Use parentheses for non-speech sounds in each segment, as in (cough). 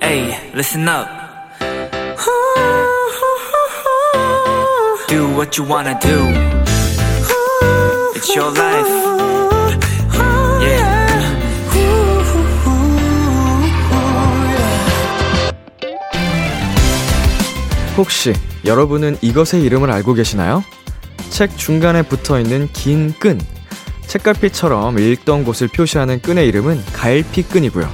Hey, listen up. Do what you wanna do. It's your life. Yeah. 혹시 여러분은 이것의 이름을 알고 계시나요? 책 중간에 붙어 있는 긴 끈. 책갈피처럼 읽던 곳을 표시하는 끈의 이름은 갈피끈이고요.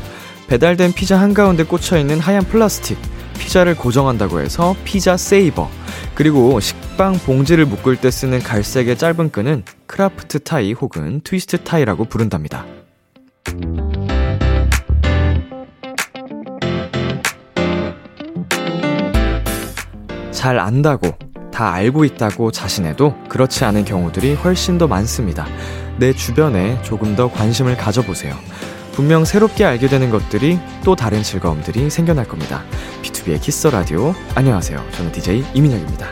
배달된 피자 한가운데 꽂혀 있는 하얀 플라스틱. 피자를 고정한다고 해서 pizza saver. 그리고 식빵 봉지를 묶을 때 쓰는 갈색의 짧은 끈은 kraft tie 혹은 twist tie라고 부른답니다. 잘 안다고, 다 알고 있다고 자신해도 그렇지 않은 경우들이 훨씬 더 많습니다. 내 주변에 조금 더 관심을 가져보세요. 분명 새롭게 알게 되는 것들이 또 다른 즐거움들이 생겨날 겁니다. B2B의 키스 라디오. 안녕하세요. 저는 DJ 이민혁입니다.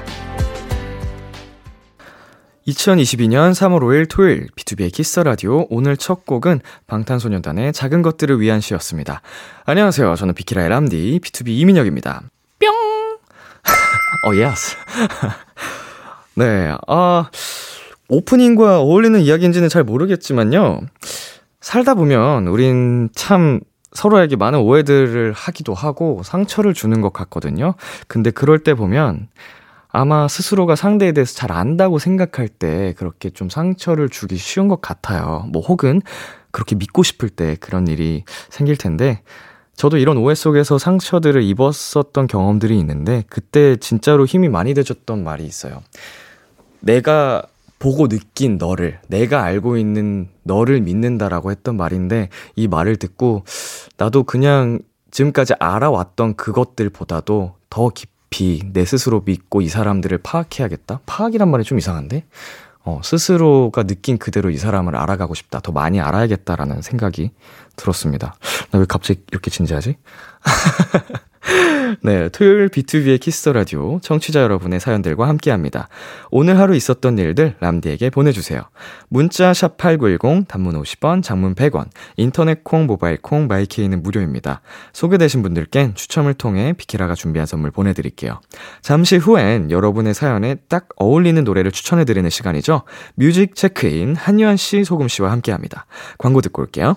2022년 3월 5일 토요일 B2B의 키스 라디오 오늘 첫 곡은 방탄소년단의 작은 것들을 위한 시였습니다. 안녕하세요. 저는 비키라의 람디 BTOB 이민혁입니다. 뿅. oh yes. (laughs) 네. 아 오프닝과 어울리는 이야기인지는 잘 모르겠지만요. 살다 보면 우린 참 서로에게 많은 오해들을 하기도 하고 상처를 주는 것 같거든요. 근데 그럴 때 보면 아마 스스로가 상대에 대해서 잘 안다고 생각할 때 그렇게 좀 상처를 주기 쉬운 것 같아요. 뭐 혹은 그렇게 믿고 싶을 때 그런 일이 생길 텐데 저도 이런 오해 속에서 상처들을 입었었던 경험들이 있는데 그때 진짜로 힘이 많이 되줬던 말이 있어요. 내가 보고 느낀 너를, 내가 알고 있는 너를 믿는다라고 했던 말인데, 이 말을 듣고, 나도 그냥 지금까지 알아왔던 그것들보다도 더 깊이 내 스스로 믿고 이 사람들을 파악해야겠다? 파악이란 말이 좀 이상한데? 어, 스스로가 느낀 그대로 이 사람을 알아가고 싶다. 더 많이 알아야겠다라는 생각이 들었습니다. 나 왜 갑자기 이렇게 진지하지? (laughs) (laughs) 네, 토요일 비투비의 키스 더 라디오 청취자 여러분의 사연들과 함께합니다. 오늘 하루 있었던 일들 람디에게 보내주세요. 문자 샵 #8910 단문 50원, 장문 100원, 인터넷 콩, 모바일 콩, 마이케이는 무료입니다. 소개되신 분들께는 추첨을 통해 비키라가 준비한 선물 보내드릴게요. 잠시 후엔 여러분의 사연에 딱 어울리는 노래를 추천해드리는 시간이죠. 뮤직 체크인 한유한 씨, 소금 씨와 함께합니다. 광고 듣고 올게요.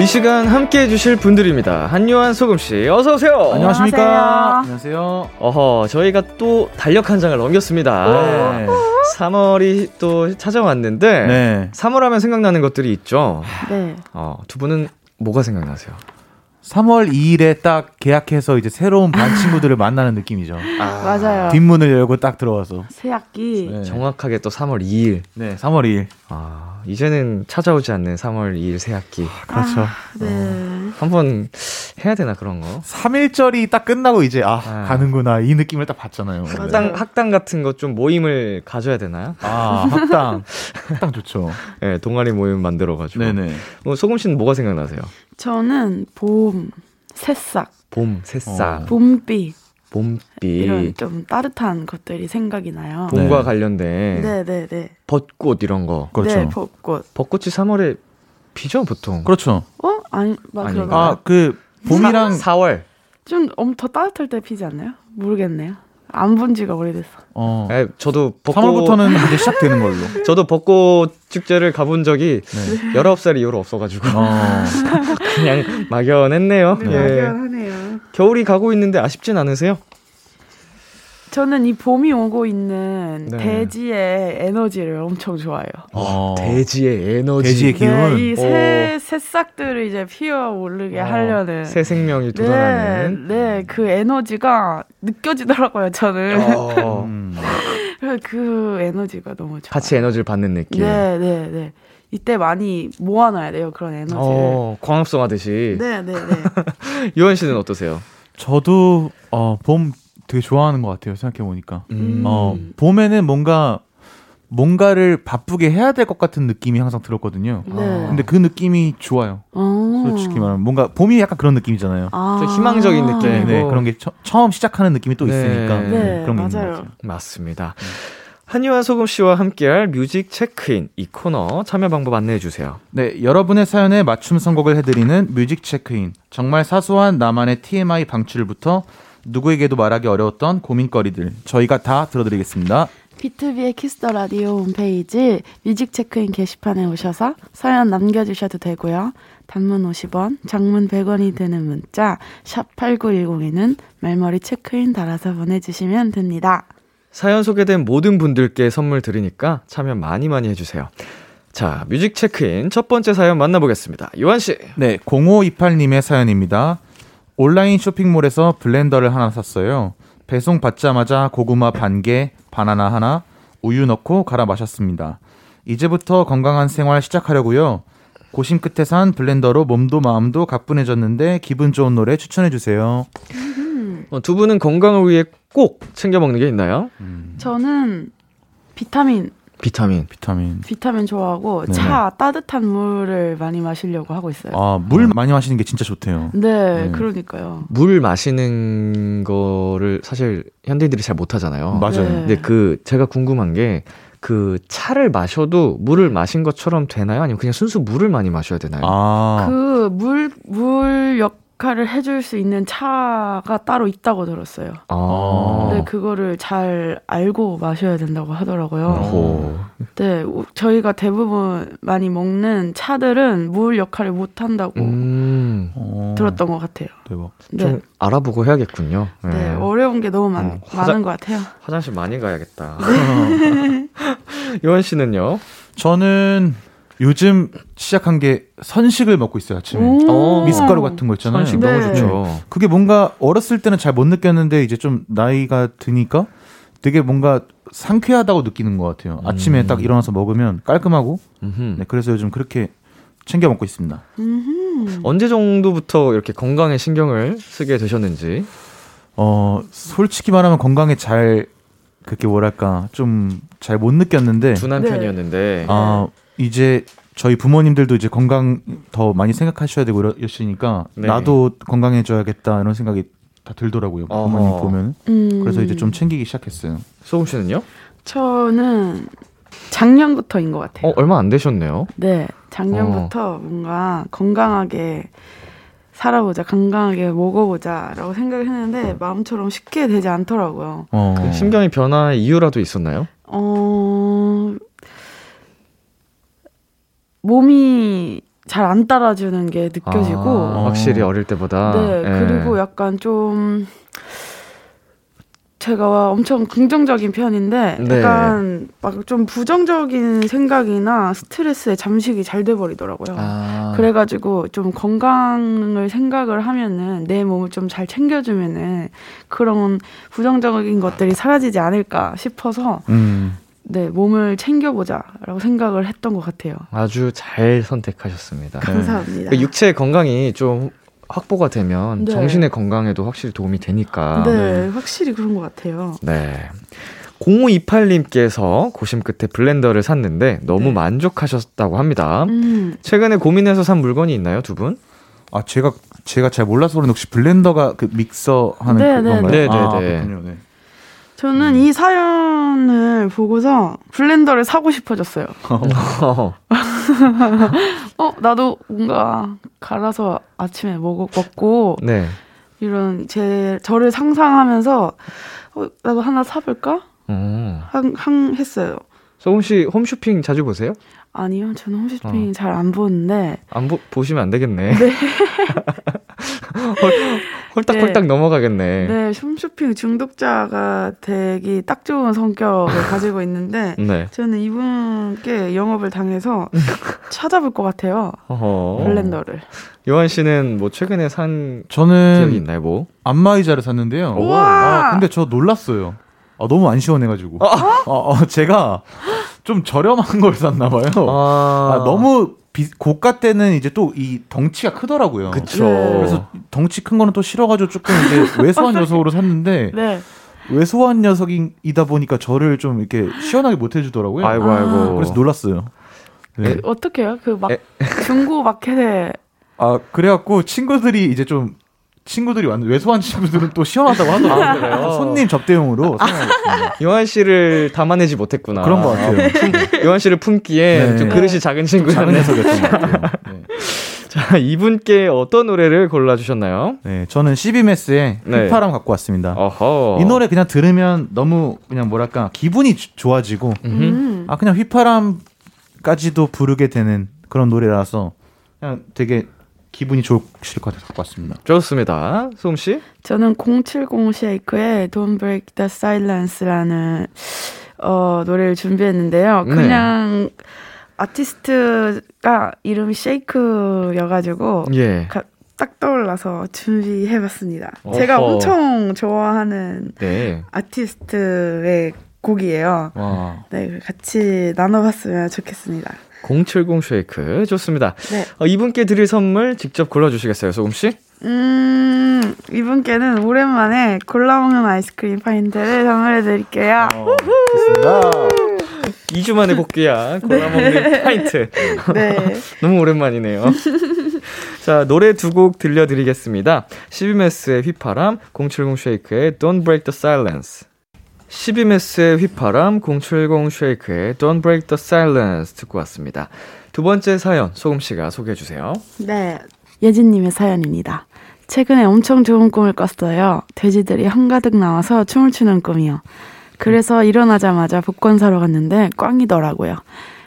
이 시간 함께 해주실 분들입니다. 한요한 소금씨, 어서오세요. 안녕하십니까? 안녕하세요. 어허, 저희가 또 달력 한 장을 넘겼습니다. 네. 3월이 또 찾아왔는데, 네. 3월 하면 생각나는 것들이 있죠. 네. 어, 두 분은 뭐가 생각나세요? 3월 2일에 딱 계약해서 이제 새로운 반 친구들을 만나는 느낌이죠. 맞아요. 뒷문을 열고 딱 들어와서. 새 학기. 네. 정확하게 또 3월 2일. 네, 3월 2일. 아, 이제는 찾아오지 않는 3월 2일 새 학기. 그렇죠. 네. 한번 해야 되나 그런 거? 3일절이 딱 끝나고 이제 아, 아. 가는구나 이 느낌을 딱 받잖아요. 학당 학당 같은 거 좀 모임을 가져야 되나요? 아, 학당. 학당 좋죠. (laughs) 네, 동아리 모임 만들어 가지고. 네네. 어, 소금 씨는 뭐가 생각나세요? 저는 봄, 새싹, 봄, 새싹, 어. 봄비 봄비. 이런 좀 따뜻한 것들이 생각이 나요. 봄과 네. 관련된 네네네. 벚꽃 이런 거. 그렇죠. 네, 벚꽃. 벚꽃이 3월에 피죠 보통. 그렇죠. 어? 아니, 맞 아닌가? 그런가요? 아, 그 봄이랑 4월. 좀엄더 따뜻할 때 피지 않나요? 모르겠네요. 안 본 지가 오래됐어. 어. 에, 저도 벚꽃 3월부터는 이제 시작되는 걸로. (laughs) 저도 벚꽃 축제를 가본 적이 네. 19살 이후로 없어가지고 어. (laughs) 그냥 막연했네요. 네, 예. 막연하네요. 겨울이 가고 있는데 아쉽진 않으세요? 저는 이 봄이 오고 있는 네. 대지의 에너지를 엄청 좋아해요. 어. 대지의 에너지. 대지의 기운. 네, 이 새, 새싹들을 이제 피어 오르게 어, 하려는. 새 생명이 네, 돋아나는. 네, 그 에너지가 느껴지더라고요, 저는. 어, 음. (laughs) 그 에너지가 너무 좋아요. 같이 에너지를 받는 느낌. 네, 네, 네. 이때 많이 모아놔야 돼요, 그런 에너지를. 어, 광합성 하듯이. 네, 네, 네. (laughs) 유원 씨는 어떠세요? 저도 어, 봄 되게 좋아하는 것 같아요. 생각해 보니까. 음. 어, 봄에는 뭔가 뭔가를 바쁘게 해야 될 것 같은 느낌이 항상 들었거든요. 네. 근데 그 느낌이 좋아요. 어. 솔직히 말하면 뭔가 봄이 약간 그런 느낌이잖아요. 아. 좀 희망적인 느낌. 네, 네, 그런 게 처, 처음 시작하는 느낌이 또 네. 있으니까 네, 그런 게 있는 것 맞아요. 같아요. 맞습니다. 한요한 소금 씨와 함께할 뮤직 체크인 이 코너 참여 방법 안내해 주세요. 네, 여러분의 사연에 맞춤 선곡을 해드리는 뮤직 체크인. 정말 사소한 나만의 TMI 방출부터 누구에게도 말하기 어려웠던 고민거리들 저희가 다 들어드리겠습니다. 비투비의 키스 더 라디오 홈페이지 뮤직 체크인 게시판에 오셔서 사연 남겨주셔도 되고요. 단문 50원, 장문 100원이 드는 문자 샵 8910에는 말머리 체크인 달아서 보내주시면 됩니다. 사연 소개된 모든 분들께 선물 드리니까 참여 많이 많이 해주세요. 자, 뮤직 체크인 첫 번째 사연 만나보겠습니다. 요한 씨. 네, 0528님의 사연입니다. 온라인 쇼핑몰에서 블렌더를 하나 샀어요. 배송 받자마자 고구마 반 개, 바나나 하나, 우유 넣고 갈아 마셨습니다. 이제부터 건강한 생활 시작하려고요. 고심 끝에 산 블렌더로 몸도 마음도 가뿐해졌는데 기분 좋은 노래 추천해 주세요. 어, 두 분은 건강을 위해 꼭 챙겨 먹는 게 있나요? 저는 비타민, 비타민. 비타민. 비타민 좋아하고 네. 차 따뜻한 물을 많이 마시려고 하고 있어요. 아, 물 많이 마시는 게 진짜 좋대요. 네, 네. 그러니까요. 물 마시는 거를 사실 현대인들이 잘 못 하잖아요. 맞아요. 네. 근데 그 제가 궁금한 게 그 차를 마셔도 물을 마신 것처럼 되나요? 아니면 그냥 순수 물을 많이 마셔야 되나요? 아, 그 물, 물 역 할을 해줄 수 있는 차가 따로 있다고 들었어요. 아. 근데 그거를 잘 알고 마셔야 된다고 하더라고요. 오. 네, 우- 저희가 대부분 많이 먹는 차들은 물 역할을 못 한다고 음. 어, 들었던 것 같아요. 대박. 네. 좀 알아보고 해야겠군요. 네, 네. 어려운 게 너무 많, 어, 화자- 많은 것 같아요. 화장실 많이 가야겠다. 네. (laughs) 요한 씨는요? 저는 요즘 시작한 게 선식을 먹고 있어요, 아침에. 어, 미숫가루 같은 거 있잖아요. 선식 네. 너무 좋죠. 그게 뭔가 어렸을 때는 잘 못 느꼈는데 이제 좀 나이가 드니까 되게 뭔가 상쾌하다고 느끼는 것 같아요. 아침에 음. 딱 일어나서 먹으면 깔끔하고. 음흠. 네, 그래서 요즘 그렇게 챙겨 먹고 있습니다. 음흠. 언제 정도부터 이렇게 건강에 신경을 쓰게 되셨는지? 어, 솔직히 말하면 건강에 잘 그렇게 뭐랄까 좀 잘 못 느꼈는데 둔한 네. 편이었는데. 아, 이제 저희 부모님들도 이제 건강 더 많이 생각하셔야 되고 이러시니까 네. 나도 건강해져야겠다 이런 생각이 다 들더라고요. 부모님 어허. 보면. 음. 그래서 이제 좀 챙기기 시작했어요. 소금 씨는요? 저는 작년부터인 것 같아요. 어, 얼마 안 되셨네요. 네, 작년부터 뭔가 건강하게 살아보자, 건강하게 먹어보자라고 생각을 했는데 마음처럼 쉽게 되지 않더라고요. 어. 그 신경의 변화의 이유라도 있었나요? 어, 몸이 잘 안 따라주는 게 느껴지고, 아, 확실히 어릴 때보다. 네, 예. 그리고 약간 좀 제가 엄청 긍정적인 편인데 네. 약간 막 좀 부정적인 생각이나 스트레스에 잠식이 잘 돼버리더라고요. 아, 그래가지고 좀 건강을 생각을 하면은 내 몸을 좀 잘 챙겨주면은 그런 부정적인 것들이 사라지지 않을까 싶어서 음. 네 몸을 챙겨보자라고 생각을 했던 것 같아요. 아주 잘 선택하셨습니다. 감사합니다. 그 육체의 건강이 좀 확보가 되면 네. 정신의 건강에도 확실히 도움이 되니까. 네, 확실히 그런 것 같아요. 네. 0528님께서 고심 끝에 블렌더를 샀는데 너무 네. 만족하셨다고 합니다. 음, 최근에 고민해서 산 물건이 있나요, 두 분? 아 제가 제가 잘 몰라서 그런데 혹시 블렌더가 그 믹서 하는 네, 그건가요? 네, 네. 아, 네, 네. 네. 저는 이 사연을 보고서 블렌더를 사고 싶어졌어요. (laughs) 어, 나도 뭔가 갈아서 아침에 먹, 먹고 네. 이런 제 저를 상상하면서 어, 나도 하나 사볼까? 어. 한, 한 했어요. 소금 씨 홈쇼핑 자주 보세요? 아니요, 저는 홈쇼핑 어. 잘안 보는데 안 보, 보시면 안 되겠네. 홀, (laughs) 홀딱홀딱 넘어가겠네. 네, 홈쇼핑 중독자가 되기 딱 좋은 성격을 (laughs) 가지고 있는데 네. 저는 이분께 영업을 당해서 (laughs) 찾아볼 것 같아요. 어허. 블렌더를. 요한 씨는 뭐 최근에 산 기억이 저는 있나요, 뭐? 안마의자를 샀는데요. 우와! 아, 근데 저 놀랐어요. 아, 너무 안 시원해가지고. 아, 어, 제가 좀 저렴한 걸 샀나 봐요. 아, 아, 너무 비, 고가 때는 이제 또 이 덩치가 크더라고요. 그쵸. 네. 그래서 덩치 큰 거는 또 싫어가지고 조금 이제 (laughs) 왜소한 녀석으로 샀는데 네. 왜소한 녀석이다 보니까 저를 좀 이렇게 시원하게 못 해주더라고요. 아이고, 아. 아이고. 그래서 놀랐어요. 네. 그 어떻게 해요? 그막 에. 중고 마켓에 아 그래갖고 친구들이 이제 좀 친구들이 왔는데 왜소한 친구들은 또 시원하다고 하더라고요. 아? 손님 접대용으로 사용하겠습니다. 요한 씨를 담아내지 못했구나. 그런 것 같아요. 요한 씨를 품기에 네. 좀 그릇이 작은 친구였네. 네. 자, 이분께 어떤 노래를 골라주셨나요? 네, 저는 시비메스의 네. 휘파람 갖고 왔습니다. 어허. 이 노래 그냥 들으면 너무 그냥 뭐랄까 기분이 주- 좋아지고 음흠. 음. 아 그냥 휘파람까지도 부르게 되는 그런 노래라서 그냥 되게 기분이 좋으실 것 같아서 갖고 왔습니다. 좋습니다. 소음 씨? 저는 070 쉐이크의 Don't Break the Silence라는 어, 노래를 준비했는데요. 네. 그냥 아티스트가 이름이 쉐이크여가지고 예. 가- 딱 떠올라서 준비해봤습니다. 어허. 제가 엄청 좋아하는 네. 아티스트의 곡이에요. 와. 네, 같이 나눠봤으면 좋겠습니다. 070 Shake. 좋습니다. 네. 어, 이분께 드릴 선물 직접 골라주시겠어요, 소금 씨? 음, 이분께는 오랜만에 골라먹는 아이스크림 파인트를 선물해드릴게요. 좋습니다. 2주 만에 복귀한 (laughs) 골라먹는 파인트. 네. (laughs) 너무 오랜만이네요. 자, 노래 두 곡 들려드리겠습니다. CB Mass의 휘파람, 070 Shake의 Don't Break the Silence. 시비메스의 휘파람, 070 쉐이크의 Don't Break the Silence 듣고 왔습니다. 두 번째 사연, 소금씨가 소개해주세요. 네. 예진님의 사연입니다. 최근에 엄청 좋은 꿈을 꿨어요. 돼지들이 한가득 나와서 춤을 추는 꿈이요. 그래서 일어나자마자 복권 사러 갔는데 꽝이더라고요.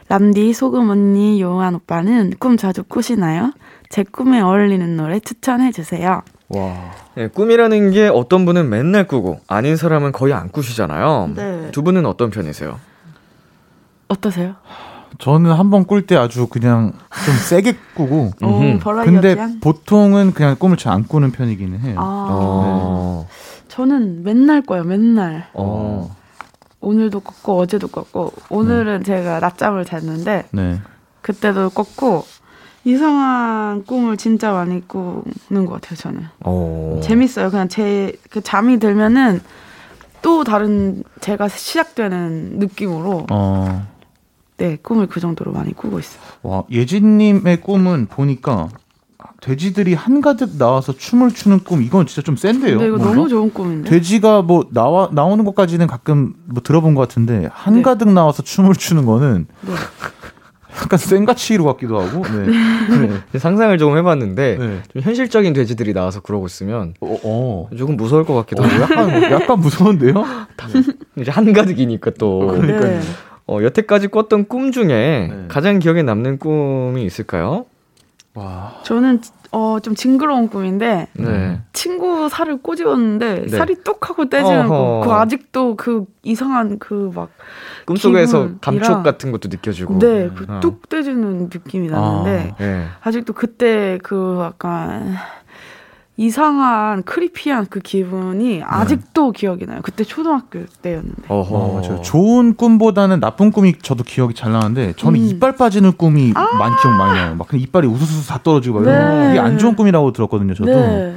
람디, 소금 언니, 요한 오빠는 꿈 자주 꾸시나요? 제 꿈에 어울리는 노래 추천해주세요. 와. 네, 꿈이라는 게 어떤 분은 맨날 꾸고, 아닌 사람은 거의 안 꾸시잖아요. 네. 두 분은 어떤 편이세요? 어떠세요? 저는 한 번 꿀 때 아주 그냥 좀 세게 꾸고 (laughs) 오. 근데? 보통은 그냥 꿈을 잘 안 꾸는 편이기는 해요. 아, 어, 저는 맨날 꿔요, 맨날. 어, 오늘도 꿨고, 어제도 꿨고, 오늘은 제가 낮잠을 잤는데, 네. 그때도 꿨고 이상한 꿈을 진짜 많이 꾸는 것 같아요 저는 어. 재밌어요 그냥 제 그 잠이 들면은 또 다른 제가 시작되는 느낌으로 어. 네 꿈을 그 정도로 많이 꾸고 있어요 와, 예진님의 꿈은 보니까 돼지들이 한가득 나와서 춤을 추는 꿈 이건 진짜 좀 센데요. 근데 이거 뭔가? 너무 좋은 꿈인데 돼지가 뭐 나와 나오는 것까지는 가끔 뭐 들어본 것 같은데 한가득 나와서 춤을 추는 거는 네. 약간 센가치로 같기도 하고. 네. 네. 상상을 조금 해봤는데, 네. 좀 현실적인 돼지들이 나와서 그러고 있으면 어, 어. 조금 무서울 것 같기도 어, 하고, 약간 약간 무서운데요? 이제 한가득이니까 또. 네. 어, 여태까지 꿨던 꿈 중에 네. 가장 기억에 남는 꿈이 있을까요? 와. 저는 어, 좀 징그러운 꿈인데 네. 친구 살을 꼬집었는데 네. 살이 똑 하고 떼지는. 꿈. 그 아직도 그 이상한 그 막 꿈속에서 기분이랑- 감촉 같은 것도 느껴지고. 네, 어. 그뚝 떼지는 느낌이 나는데 네. 아직도 그때 그 약간 이상한 크리피한 그 기분이 아직도 기억이 나요. 그때 초등학교 때였는데. 어허. 어, 맞아요. 좋은 꿈보다는 나쁜 꿈이 저도 기억이 잘 나는데 저는 음. 이빨 빠지는 꿈이 많이 기억 많이 나요. 막 그냥 이빨이 우수수 다 떨어지고 막 이런 네. 이게 안 좋은 꿈이라고 들었거든요. 저도 네.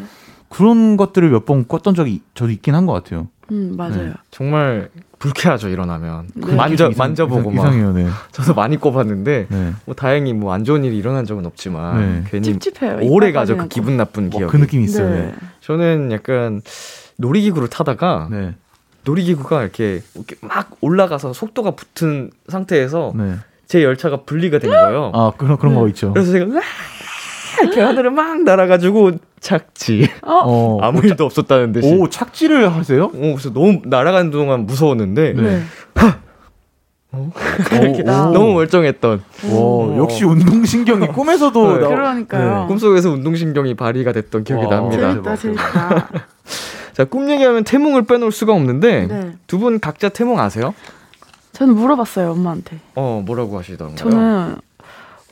그런 것들을 몇 번 꿨던 적이 저도 있긴 한 것 같아요. 음, 맞아요. 네. 정말 불쾌하죠, 일어나면. 네. 만져, 이상- 만져보고 이상, 막. 이상해요. 네. (laughs) 저도 많이 꿔봤는데, 네. 뭐 다행히 뭐 안 좋은 일이 일어난 적은 없지만, 네. 괜히 찝찝해요. 오래 가죠, 그 기분 나쁜 뭐 기억이. 그 느낌이 있어요. 네. 네. 저는 약간 놀이기구를 타다가, 네. 놀이기구가 이렇게, 이렇게 막 올라가서 속도가 붙은 상태에서 네. 제 열차가 분리가 된 거예요. 아 그런 그런 네. 거 있죠. 그래서 제가 으아! 이렇게 하늘을 막 날아가지고 착지. 어, 아무 일도 없었다는 듯이. 오 착지를 하세요? 어, 그래서 너무 날아가는 동안 무서웠는데 네. 웃기다. 오, 너무 멀쩡했던. 와, 역시 운동신경이 꿈에서도 네. 나- 그러니까요. 꿈속에서 운동신경이 발휘가 됐던 기억이 와. 납니다. 재밌다, 재밌다. (laughs) 자, 꿈 얘기하면 태몽을 빼놓을 수가 없는데 네. 두분 각자 태몽 아세요? 저는 물어봤어요, 엄마한테. 어, 뭐라고 하시던가요? 저는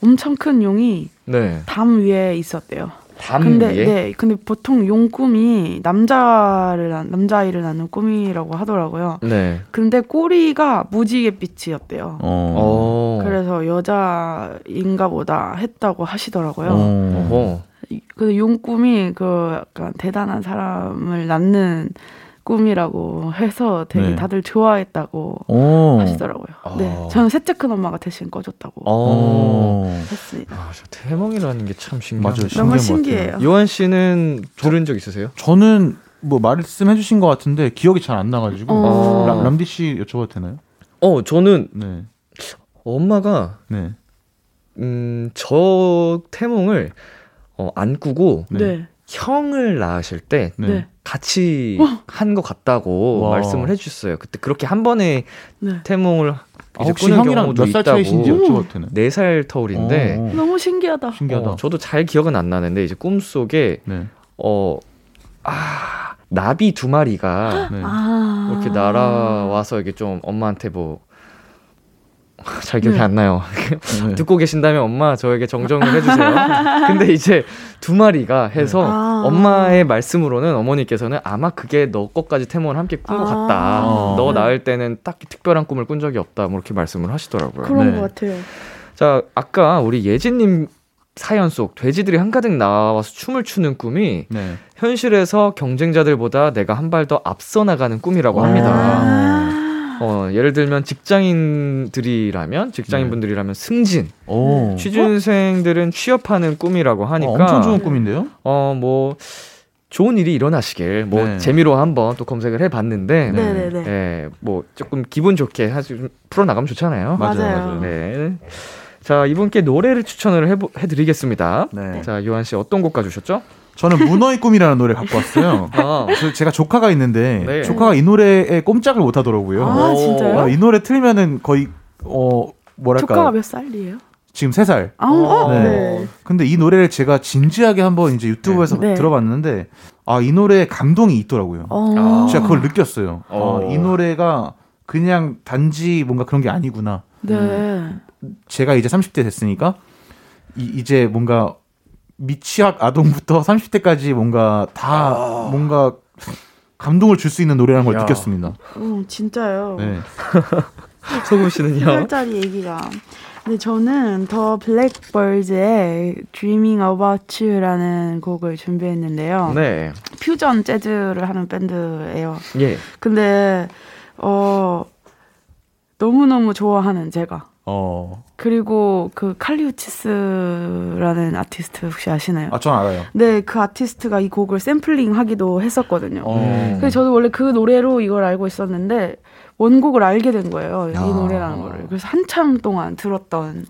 엄청 큰 용이 네. 담 위에 있었대요. 담 근데 위에 네, 근데 보통 용 꿈이 남자를 낳- 남자아이를 낳는 꿈이라고 하더라고요. 네. 근데 꼬리가 무지개 빛이었대요. 어. 어. 그래서 여자인가 보다 했다고 하시더라고요. 어. 이- 그용 꿈이 그 약간 대단한 사람을 낳는 꿈이라고 해서 되게 네. 다들 좋아했다고 어. 하시더라고요. 아. 네, 저는 셋째 큰 엄마가 대신 꺼줬다고 어. 했습니다. 아, 저 태몽이라는 게 참 신기해요. 너무 신기해요. 요한 씨는 들은 적 있으세요? 저는 뭐 말씀해 주신 것 같은데 기억이 잘 안 나가지고 어. 람, 람디 씨 여쭤봐도 되나요? 어, 저는 네. 엄마가 네. 음, 저 태몽을 어, 안 꾸고 네. 네. 형을 낳으실 때 네. 네. 같이 한 것 같다고 와. 말씀을 해주셨어요. 그때 그렇게 한 번에 네. 태몽을 아, 혹시 꾸는 형이랑 경우도 몇 살. 차이신지 여쭤봐도 되나요? 네살 터울인데 어, 어. 너무 신기하다. 신기하다. 어, 저도 잘 기억은 안 나는데 이제 꿈 속에 네. 어, 아, 나비 두 마리가 네. 아. 이렇게 날아와서 이게 좀 엄마한테 뭐 (laughs) 잘 기억이 네. 안 나요. 네. (laughs) 듣고 계신다면 엄마 저에게 정정을 해주세요. (laughs) 근데 이제 두 마리가 해서 아. 엄마의 말씀으로는 어머니께서는 아마 그게 너 것까지 태몽을 함께 꾼것 아. 같다. 어. 너 네. 낳을 때는 딱히 특별한 꿈을 꾼 적이 없다. 뭐 이렇게 말씀을 하시더라고요. 그런 네. 것 같아요. 자 아까 우리 예진님 사연 속 돼지들이 한가득 나와서 춤을 추는 꿈이 네. 현실에서 경쟁자들보다 내가 한 발 더 앞서 나가는 꿈이라고 합니다. 아. 어, 예를 들면 직장인들이라면 직장인분들이라면 승진, 오. 취준생들은 취업하는 꿈이라고 하니까 어, 엄청 좋은 꿈인데요? 어, 뭐 좋은 일이 일어나시길 뭐 네. 재미로 한번 또 검색을 해봤는데, 네. 네네네. 예, 뭐 조금 기분 좋게 사실 좀 풀어 나가면 좋잖아요. 맞아요. 맞아요. 네. 자 이분께 노래를 추천을 해보, 해드리겠습니다. 네. 자 요한 씨 어떤 곡 가주셨죠? 저는 문어의 꿈이라는 노래 갖고 왔어요. (laughs) 아, 저- 제가 조카가 있는데 네. 조카가 이 노래에 꼼짝을 못 하더라고요. 아, 진짜요? 아, 이 노래 틀면은 거의 어 뭐랄까 조카가 몇 살이에요? 지금 세 살. 아, 어? 네. 네. 근데 이 노래를 제가 진지하게 한번 이제 유튜브에서 네. 들어봤는데 아 이 노래에 감동이 있더라고요. 어. 아. 제가 그걸 느꼈어요. 어. 아, 이 노래가 그냥 단지 뭔가 그런 게 아니구나. 네. 제가 이제 30대 됐으니까 이, 이제 뭔가 미취학 아동부터 30대까지 뭔가 다 뭔가 감동을 줄 수 있는 노래라는 걸 야. 느꼈습니다. 어, 진짜요. 네. (laughs) 소금 씨는요? 10살짜리 얘기가. 근데 저는 더 블랙버즈의 Dreaming About You라는 곡을 준비했는데요. 네, 퓨전 재즈를 하는 밴드예요. 예. 근데 어 너무너무 좋아하는 제가 어. 그리고 그 칼리우치스라는 아티스트 혹시 아시나요? 아, 전 알아요. 네, 그 아티스트가 이 곡을 샘플링 하기도 했었거든요. 어. 그래서 저도 원래 그 노래로 이걸 알고 있었는데 원곡을 알게 된 거예요. 이 아. 노래라는 거를. 그래서 한참 동안 들었던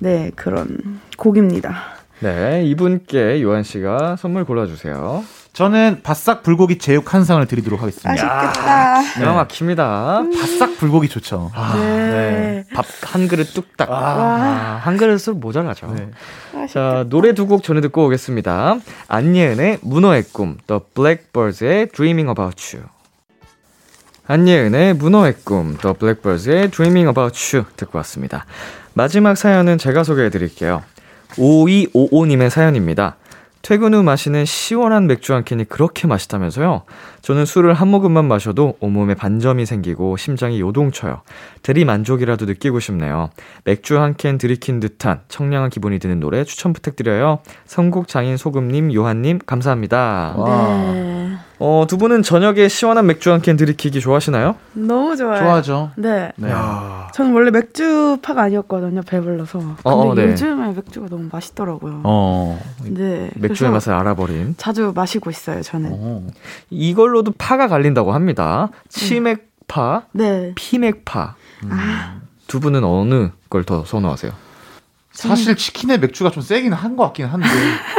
네, 그런 곡입니다. 네, 이분께 요한 씨가 선물 골라 주세요. 저는 바싹 불고기 제육 한 상을 드리도록 하겠습니다. 맛있겠다. 기가 막힙니다. 바싹 불고기 좋죠. 네. 밥한 그릇 뚝딱. 아, 한 그릇으로 모자라죠. 네. 자, 노래 두 곡 전에 듣고 오겠습니다. 안예은의 문어의 꿈, The Blackbirds의 Dreaming About You. 안예은의 문어의 꿈, The Blackbirds의 Dreaming About You 듣고 왔습니다. 마지막 사연은 제가 소개해 드릴게요. 5255님의 사연입니다. 퇴근 후 마시는 시원한 맥주 한 캔이 그렇게 맛있다면서요? 저는 술을 한 모금만 마셔도 온몸에 반점이 생기고 심장이 요동쳐요. 대리만족이라도 느끼고 싶네요. 맥주 한 캔 들이킨 듯한 청량한 기분이 드는 노래 추천 부탁드려요. 선곡 장인 소금님, 요한님, 감사합니다. 와. 네. 어, 두 분은 저녁에 시원한 맥주 한 캔 들이키기 좋아하시나요? 너무 좋아요. 좋아하죠. 네. 네. 저는 원래 맥주파가 아니었거든요. 배불러서. 근데 어, 네. 요즘에 맥주가 너무 맛있더라고요. 어. 네. 맥주의 맛을 알아버린. 자주 마시고 있어요. 저는. 어. 이걸로도 파가 갈린다고 합니다. 치맥파, 네. 피맥파. 아, 두 분은 어느 걸 더 선호하세요? 사실 치킨에 맥주가 좀 세긴 한 것 같긴 한데.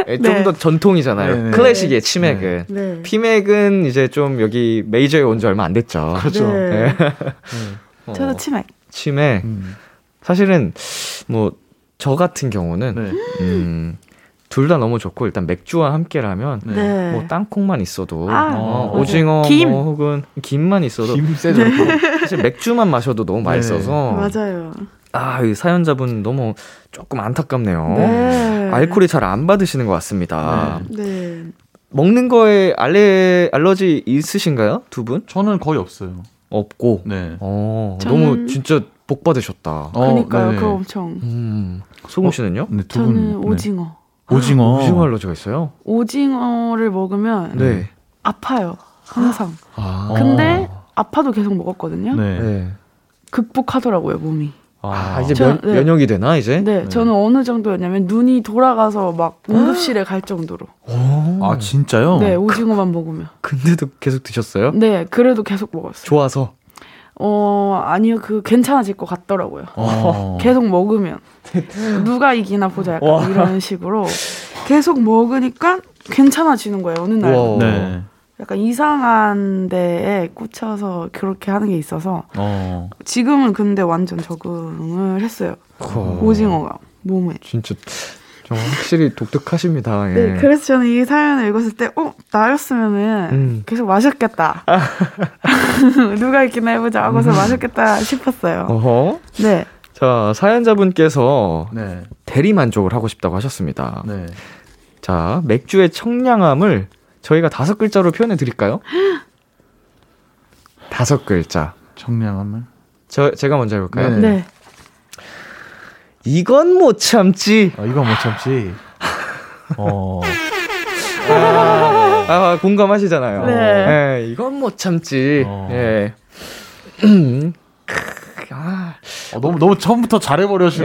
예, (laughs) 네. 좀더 전통이잖아요. 네, 네. 클래식의 치맥은. 네. 피맥은 이제 좀 여기 메이저에 온 지 얼마 안 됐죠. 그렇죠. 네. 어, (laughs) 저도 치맥. 치맥. 음. 사실은 뭐 저 같은 경우는 네. 음, 둘 다 너무 좋고 일단 맥주와 함께라면 네. 네. 뭐 땅콩만 있어도 아, 어, 맞아요. 오징어 김. 뭐 혹은 김만 있어도 김 세죠. 사실 맥주만 마셔도 너무 네. 맛있어서 맞아요. 아, 이 사연자분 너무 조금 안타깝네요. 네. 알코올이 잘 안 받으시는 것 같습니다. 네. 먹는 거에 알레 알러지 있으신가요? 두 분? 저는 거의 없어요. 없고. 네. 어, 저는- 너무 진짜 복 받으셨다. 어, 그러니까요. 네네. 그거 엄청. 음. 소금 씨는요? 네, 두 저는 분. 네. 오징어. 오징어. 오징어 알러지가 있어요? 오징어를 먹으면 네. 아파요. 항상. 아. 근데 아파도 계속 먹었거든요. 네. 네. 극복하더라고요, 몸이. 아, 이제 저- 면, 네. 면역이 되나 이제? 네, 저는 어느 정도였냐면 눈이 돌아가서 막 응급실에 갈 정도로. 오. 아 진짜요? 네, 오징어만 먹으면. 근데도 계속 드셨어요? 네, 그래도 계속 먹었어요. 좋아서. 어, 아니요, 그 괜찮아질 것 같더라고요. 어. 계속 먹으면 누가 이기나 보자 약간 와. 이런 식으로 계속 먹으니까 괜찮아지는 거예요 어느 날. 네. 약간 이상한 데에 꽂혀서 그렇게 하는 게 있어서 어. 지금은 근데 완전 적응을 했어요 어. 오징어가 몸에 진짜 좀 확실히 독특하십니다. 예. 네 그래서 저는 이 사연을 읽었을 때 어 나였으면은 음. 계속 마셨겠다 (laughs) 누가 이기나 해보자 하고서 마셨겠다 싶었어요 어허. 네 자, 사연자분께서 네. 대리 만족을 하고 싶다고 하셨습니다. 네. 자, 맥주의 청량함을 저희가 다섯 글자로 표현해 드릴까요? (gasps) 다섯 글자. 청량함을. 저 제가 먼저 해볼까요? 네. 네. 이건 못 참지. 아, 이건 못 참지. 어. 아, 공감하시잖아요. 네. 예, 이건 못 참지. 어. 예. (clears throat) 음. 아, 어, 너무 너무 처음부터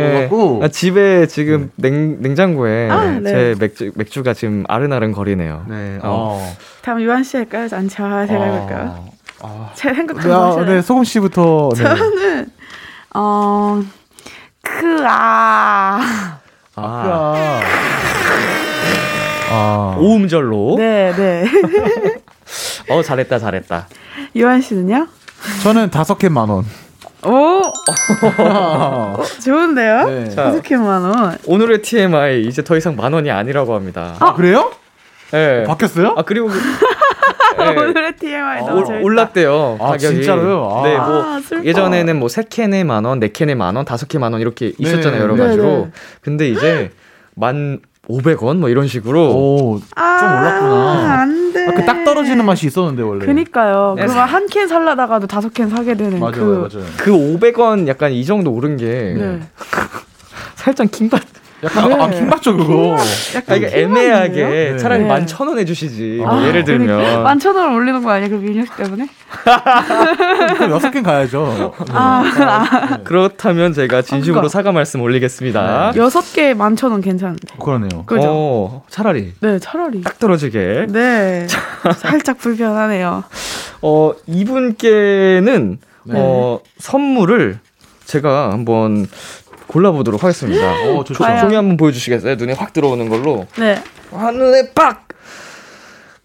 예. 같고. 아, 집에 지금 냉, 냉장고에 아, 네. 제 맥주, 맥주가 지금 아른아른 거리네요. 네. 어. 어. 다음 유한 씨 할까요? 안 제가 제가 해볼까요? 아. 제 네, 거 아, 하시나요? 네, 소금 씨부터. 네. 저는 어 크아 아, 아. 아. 오음절로. 네 네 (laughs) 어, 잘했다, 잘했다. 유한 씨는요? 저는 다섯 캔 만 원. 오 (laughs) 좋은데요? 네. 자. 다섯 개 만 원. 오늘의 TMI 이제 더 이상 만 원이 아니라고 합니다. 아, 그래요? 예. 바뀌었어요? 아 그리고 그- 예. (laughs) 오늘의 TMI 너무 올- 재밌다. 올랐대요. 아, 가격이. 진짜로요? 아. 네, 뭐 아. 예전에는 뭐 세 캔에 만 원, 네 캔에 만 원, 다섯 캔 만 원 이렇게 있었잖아요, 여러 네, 가지로. 네. 근데 이제 만 500원 뭐 이런 식으로 오, 아, 좀 올랐구나. 안 돼. 아, 그 딱 떨어지는 맛이 있었는데 원래. 그니까요. 네. 그거 한 캔 살라다가도 다섯 캔 사게 되는 맞아요, 그. 맞아요. 그 500원 약간 이 정도 오른 게 네. (laughs) 살짝 킹받. 약간 네. 아, 킹받죠 그거. 아, 약간 이게 킹받네요. 애매하게 네. 차라리 네. 만천 원 해주시지. 아, 뭐 예를 들면. 만천 원 올리는 거 아니야? 그 민혁 씨 때문에? (laughs) 그럼 여섯 캔 가야죠. 아, 그렇다면 제가 진심으로 그러니까. 사과 말씀 올리겠습니다. 여섯 개 만천 원 괜찮은데. 그러네요. 그죠? 어, 차라리 네, 차라리. 딱 떨어지게. 네. 살짝 불편하네요. 어, 이분께는 네. 어, 선물을 제가 한번 골라보도록 하겠습니다. 어, 좋죠. 과연? 종이 한번 보여주시겠어요? 눈에 확 들어오는 걸로. 네. 한눈에 빡!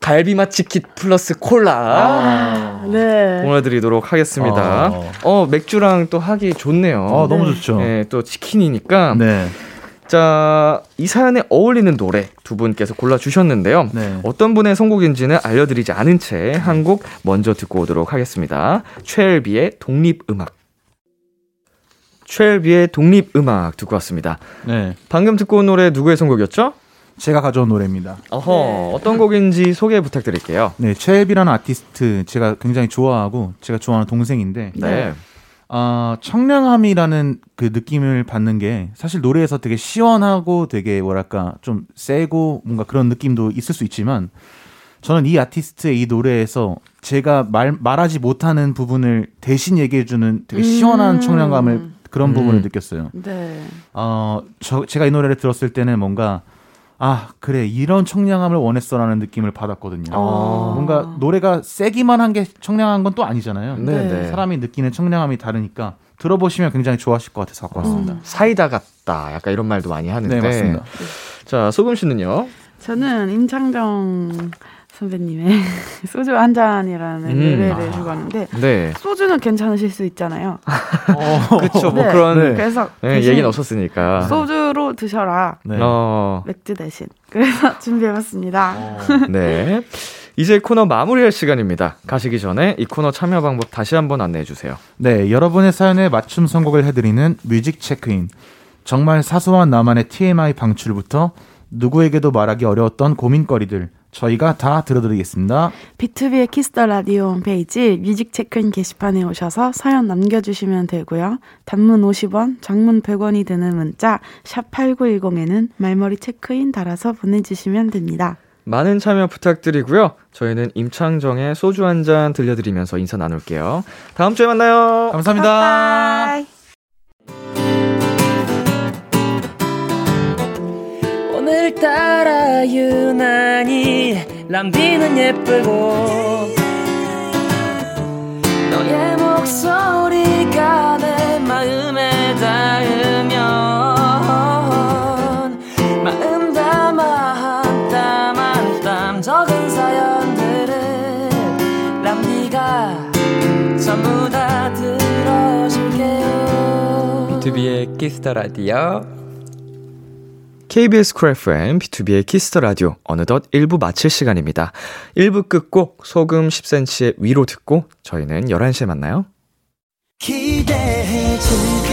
갈비맛 치킨 플러스 콜라. 아, 네. 보내드리도록 하겠습니다. 아. 어, 맥주랑 또 하기 좋네요. 아, 너무 네. 좋죠. 네, 또 치킨이니까. 네. 자, 이 사연에 어울리는 노래 두 분께서 골라주셨는데요. 네. 어떤 분의 선곡인지는 알려드리지 않은 채 한 곡 먼저 듣고 오도록 하겠습니다. 최엘비의 독립음악. 최엘비의 독립음악 듣고 왔습니다. 네. 방금 듣고 온 노래 누구의 선곡이었죠? 제가 가져온 노래입니다. 어허, 네. 어떤 곡인지 소개 부탁드릴게요. 네, 최애비라는 아티스트 제가 굉장히 좋아하고 제가 좋아하는 동생인데 네. 아, 청량함이라는 그 느낌을 받는 게 사실 노래에서 되게 시원하고 되게 뭐랄까 좀 세고 뭔가 그런 느낌도 있을 수 있지만 저는 이 아티스트의 이 노래에서 제가 말, 말하지 못하는 부분을 대신 얘기해주는 되게 시원한 음. 청량감을 그런 음. 부분을 느꼈어요. 네. 어, 저, 제가 이 노래를 들었을 때는 뭔가 아, 그래, 이런 청량함을 원했어라는 느낌을 받았거든요. 어. 뭔가 노래가 세기만 한 게 청량한 건 또 아니잖아요. 네, 네. 네. 사람이 느끼는 청량함이 다르니까 들어보시면 굉장히 좋아하실 것 같아서 갖고 왔습니다. 사이다 같다. 약간 이런 말도 많이 하는데. 네, 맞습니다. 자, 소금 씨는요? 저는 임창정 선배님의 (laughs) 소주 한 잔이라는 음. 노래를 아. 주고 왔는데 네. 소주는 괜찮으실 수 있잖아요. (laughs) 그쵸, 뭐 네. 그런 네. 그래서 네, 얘기는 없었으니까. 소주로 드셔라. 네. 어, 맥주 대신. 그래서 (laughs) 준비해봤습니다. 네. 이제 코너 마무리할 시간입니다. 가시기 전에 이 코너 참여 방법 다시 한번 안내해 주세요. 네, 여러분의 사연에 맞춤 선곡을 해드리는 뮤직 체크인. 정말 사소한 나만의 TMI 방출부터 누구에게도 말하기 어려웠던 고민거리들 저희가 다 들어드리겠습니다. 비투비의 키스 더 라디오 홈페이지 뮤직 체크인 게시판에 오셔서 사연 남겨주시면 되고요. 단문 50원, 장문 100원이 드는 문자 샵 8910에는 말머리 체크인 달아서 보내주시면 됩니다. 많은 참여 부탁드리고요. 저희는 임창정의 소주 한 잔 들려드리면서 인사 나눌게요. 다음 주에 만나요. 감사합니다. 바이. 오늘 따라 유난히 람디는 예쁘고 너의 목소리가 내 마음에 닿으면 마음 담아 한 땀 한 땀 적은 사연들을 람디가 전부 다 들어줄게요. 비투비의 키스 더 라디오 KBS Cool FM, 비투비의 키스 더 라디오 어느덧 1부 마칠 시간입니다. 1부 끝곡 소금 10cm의 위로 듣고 저희는 11시에 만나요. 기대해 즐겨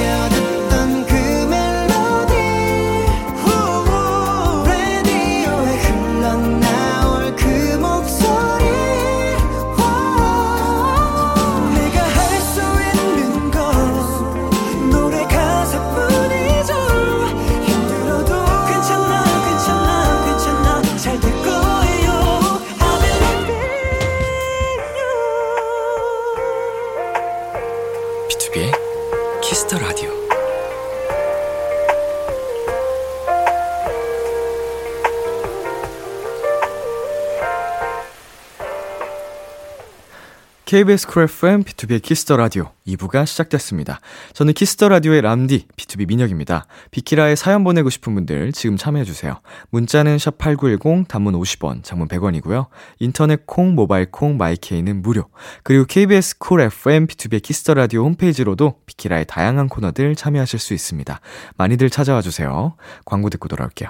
KBS Cool FM, 비투비의 키스 더 라디오 2부가 시작됐습니다. 저는 키스 더 라디오의 람디, 비투비 민혁입니다. 비키라에 사연 보내고 싶은 분들 지금 참여해 주세요. 문자는 샵8910, 단문 50원, 장문 100원이고요. 인터넷 콩, 모바일 콩, my K는 무료. 그리고 KBS Cool FM, 비투비의 키스 더 라디오 홈페이지로도 비키라의 다양한 코너들 참여하실 수 있습니다. 많이들 찾아와 주세요. 광고 듣고 돌아올게요.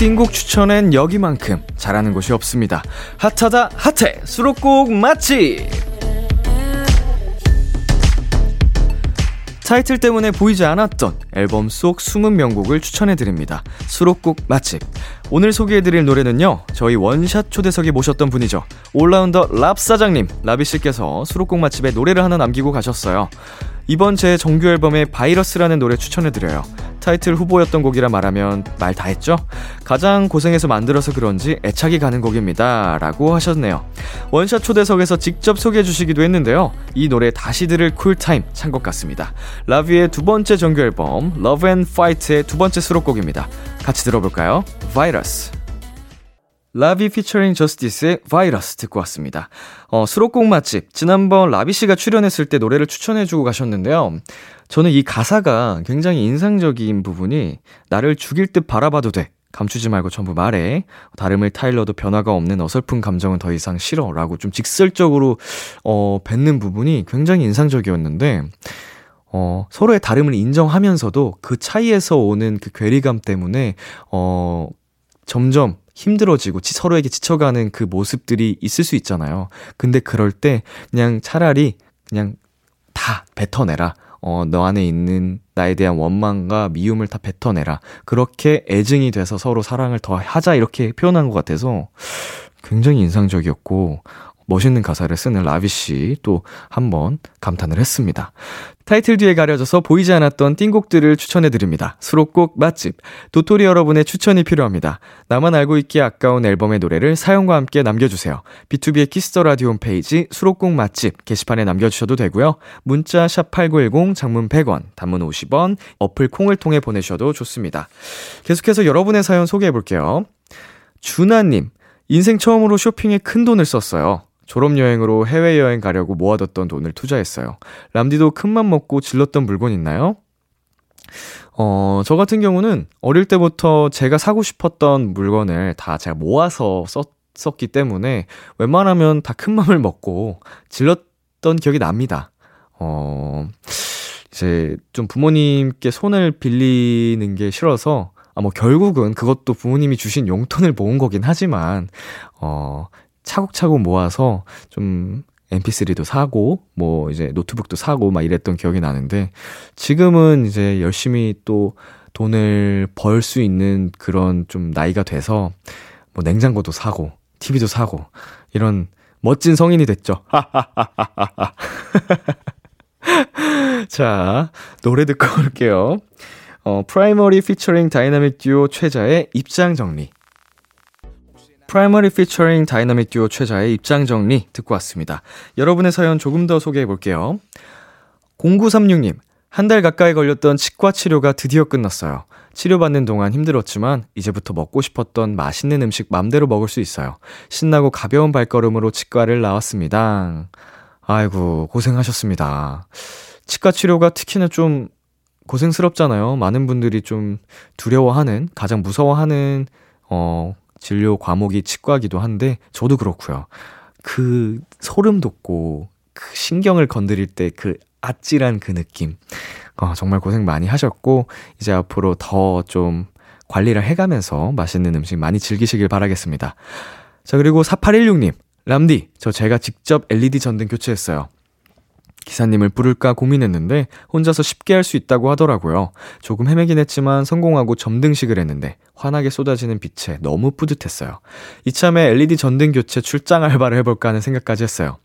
띵곡 추천엔 여기만큼 잘하는 곳이 없습니다. 핫하다 핫해 수록곡 맛집 타이틀 때문에 보이지 않았던 앨범 속 숨은 명곡을 추천해드립니다. 수록곡 맛집. 오늘 소개해드릴 노래는요, 저희 원샷 초대석에 모셨던 분이죠. 올라운더 랍 사장님, 라비씨께서 수록곡 맛집에 노래를 하나 남기고 가셨어요. 이번 제 정규 앨범에 바이러스라는 노래 추천해드려요. 타이틀 후보였던 곡이라 말하면 말 다 했죠? 가장 고생해서 만들어서 그런지 애착이 가는 곡입니다. 라고 하셨네요. 원샷 초대석에서 직접 소개해 주시기도 했는데요. 이 노래 다시 들을 쿨타임 찬 것 같습니다. 라비의 두 번째 정규 앨범 Love and Fight의 두 번째 수록곡입니다. 같이 들어볼까요? 바이러스. 라비 피처링 JUSTHIS의 바이러스 듣고 왔습니다. 어, 수록곡 맛집. 지난번 라비 씨가 출연했을 때 노래를 추천해주고 가셨는데요. 저는 이 가사가 굉장히 인상적인 부분이 나를 죽일 듯 바라봐도 돼. 감추지 말고 전부 말해. 다름을 타일러도 변화가 없는 어설픈 감정은 더 이상 싫어. 라고 좀 직설적으로, 어, 뱉는 부분이 굉장히 인상적이었는데, 어, 서로의 다름을 인정하면서도 그 차이에서 오는 그 괴리감 때문에, 어, 점점 힘들어지고 지, 서로에게 지쳐가는 그 모습들이 있을 수 있잖아요. 근데 그럴 때 그냥 차라리 그냥 다 뱉어내라. 어, 너 안에 있는 나에 대한 원망과 미움을 다 뱉어내라. 그렇게 애증이 돼서 서로 사랑을 더 하자 이렇게 표현한 것 같아서 굉장히 인상적이었고 멋있는 가사를 쓰는 라비 씨 또 한번 감탄을 했습니다. 타이틀 뒤에 가려져서 보이지 않았던 띵곡들을 추천해드립니다. 수록곡 맛집. 도토리 여러분의 추천이 필요합니다. 나만 알고 있기에 아까운 앨범의 노래를 사연과 함께 남겨주세요. 비투비의 키스 더 라디오 홈페이지 수록곡 맛집 게시판에 남겨주셔도 되고요. 문자 샵8910 장문 100원, 단문 50원, 어플 콩을 통해 보내셔도 좋습니다. 계속해서 여러분의 사연 소개해볼게요. 준하님, 인생 처음으로 쇼핑에 큰 돈을 썼어요. 졸업여행으로 해외여행 가려고 모아뒀던 돈을 투자했어요. 람디도 큰맘 먹고 질렀던 물건 있나요? 어, 저 같은 경우는 어릴 때부터 제가 사고 싶었던 물건을 다 제가 모아서 썼었기 때문에 웬만하면 다 큰 맘을 먹고 질렀던 기억이 납니다. 어, 이제 좀 부모님께 손을 빌리는 게 싫어서 아, 뭐, 결국은 그것도 부모님이 주신 용돈을 모은 거긴 하지만, 어, 차곡차곡 모아서 좀 mp3도 사고, 뭐, 이제 노트북도 사고, 막 이랬던 기억이 나는데, 지금은 이제 열심히 또 돈을 벌 수 있는 그런 좀 나이가 돼서, 뭐, 냉장고도 사고, TV도 사고, 이런 멋진 성인이 됐죠. (laughs) 자, 노래 듣고 올게요. 어, 프라이머리 피처링 다이나믹 듀오 최자의 입장 정리. 프라이머리 피처링 다이나믹 듀오 최자의 입장 정리 듣고 왔습니다. 여러분의 사연 조금 더 소개해 볼게요. 0936님, 한 달 가까이 걸렸던 치과 치료가 드디어 끝났어요. 치료받는 동안 힘들었지만 이제부터 먹고 싶었던 맛있는 음식 맘대로 먹을 수 있어요. 신나고 가벼운 발걸음으로 치과를 나왔습니다. 아이고, 고생하셨습니다. 치과 치료가 특히나 좀 고생스럽잖아요. 많은 분들이 좀 두려워하는, 가장 무서워하는, 어, 진료 과목이 치과기도 한데, 저도 그렇고요. 그 소름 돋고, 그 신경을 건드릴 때 그 아찔한 그 느낌. 어, 정말 고생 많이 하셨고, 이제 앞으로 더 좀 관리를 해가면서 맛있는 음식 많이 즐기시길 바라겠습니다. 자, 그리고 4816님. 람디, 저 제가 직접 LED 전등 교체했어요. 기사님을 부를까 고민했는데 혼자서 쉽게 할 수 있다고 하더라고요. 조금 헤매긴 했지만 성공하고 점등식을 했는데 환하게 쏟아지는 빛에 너무 뿌듯했어요. 이참에 LED 전등 교체 출장 알바를 해볼까 하는 생각까지 했어요.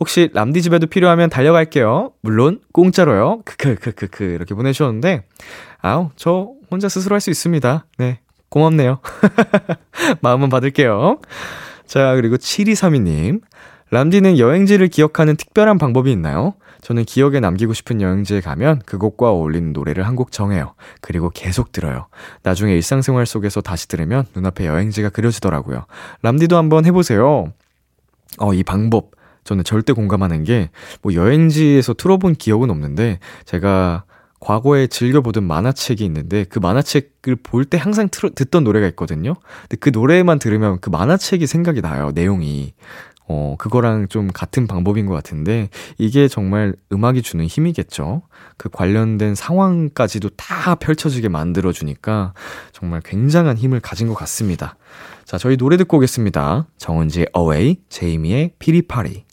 혹시 람디 집에도 필요하면 달려갈게요. 물론 공짜로요. 크크크크크 이렇게 보내주셨는데 아우 저 혼자 스스로 할 수 있습니다. 네 고맙네요. (laughs) 마음은 받을게요. 자 그리고 7232님 람디는 여행지를 기억하는 특별한 방법이 있나요? 저는 기억에 남기고 싶은 여행지에 가면 그곳과 어울리는 노래를 한 곡 정해요. 그리고 계속 들어요. 나중에 일상생활 속에서 다시 들으면 눈앞에 여행지가 그려지더라고요. 람디도 한번 해보세요. 어, 이 방법. 저는 절대 공감하는 게, 뭐 여행지에서 틀어본 기억은 없는데, 제가 과거에 즐겨보던 만화책이 있는데, 그 만화책을 볼 때 항상 틀어, 듣던 노래가 있거든요? 근데 그 노래만 들으면 그 만화책이 생각이 나요, 내용이. 어, 그거랑 좀 같은 방법인 것 같은데, 이게 정말 음악이 주는 힘이겠죠? 그 관련된 상황까지도 다 펼쳐지게 만들어주니까, 정말 굉장한 힘을 가진 것 같습니다. 자, 저희 노래 듣고 오겠습니다. 정은지의 Away, 제이미의 피리파리.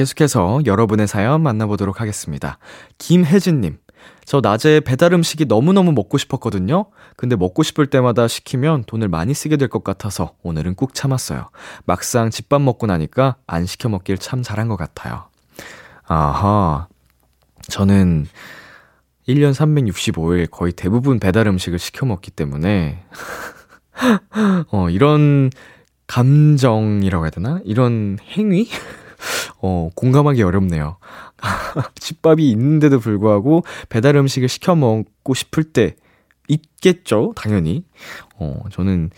계속해서 여러분의 사연 만나보도록 하겠습니다. 김혜진님. 저 낮에 배달 음식이 너무너무 먹고 싶었거든요? 근데 먹고 싶을 때마다 시키면 돈을 많이 쓰게 될 것 같아서 오늘은 꾹 참았어요. 막상 집밥 먹고 나니까 안 시켜 먹길 참 잘한 것 같아요. 아하. 저는 1년 365일 거의 대부분 배달 음식을 시켜 먹기 때문에, (laughs) 어, 이런 감정이라고 해야 되나? 이런 행위? 어, 공감하기 어렵네요. (laughs) 집밥이 있는데도 불구하고 배달 음식을 시켜 먹고 싶을 때 있겠죠? 당연히. 어, 저는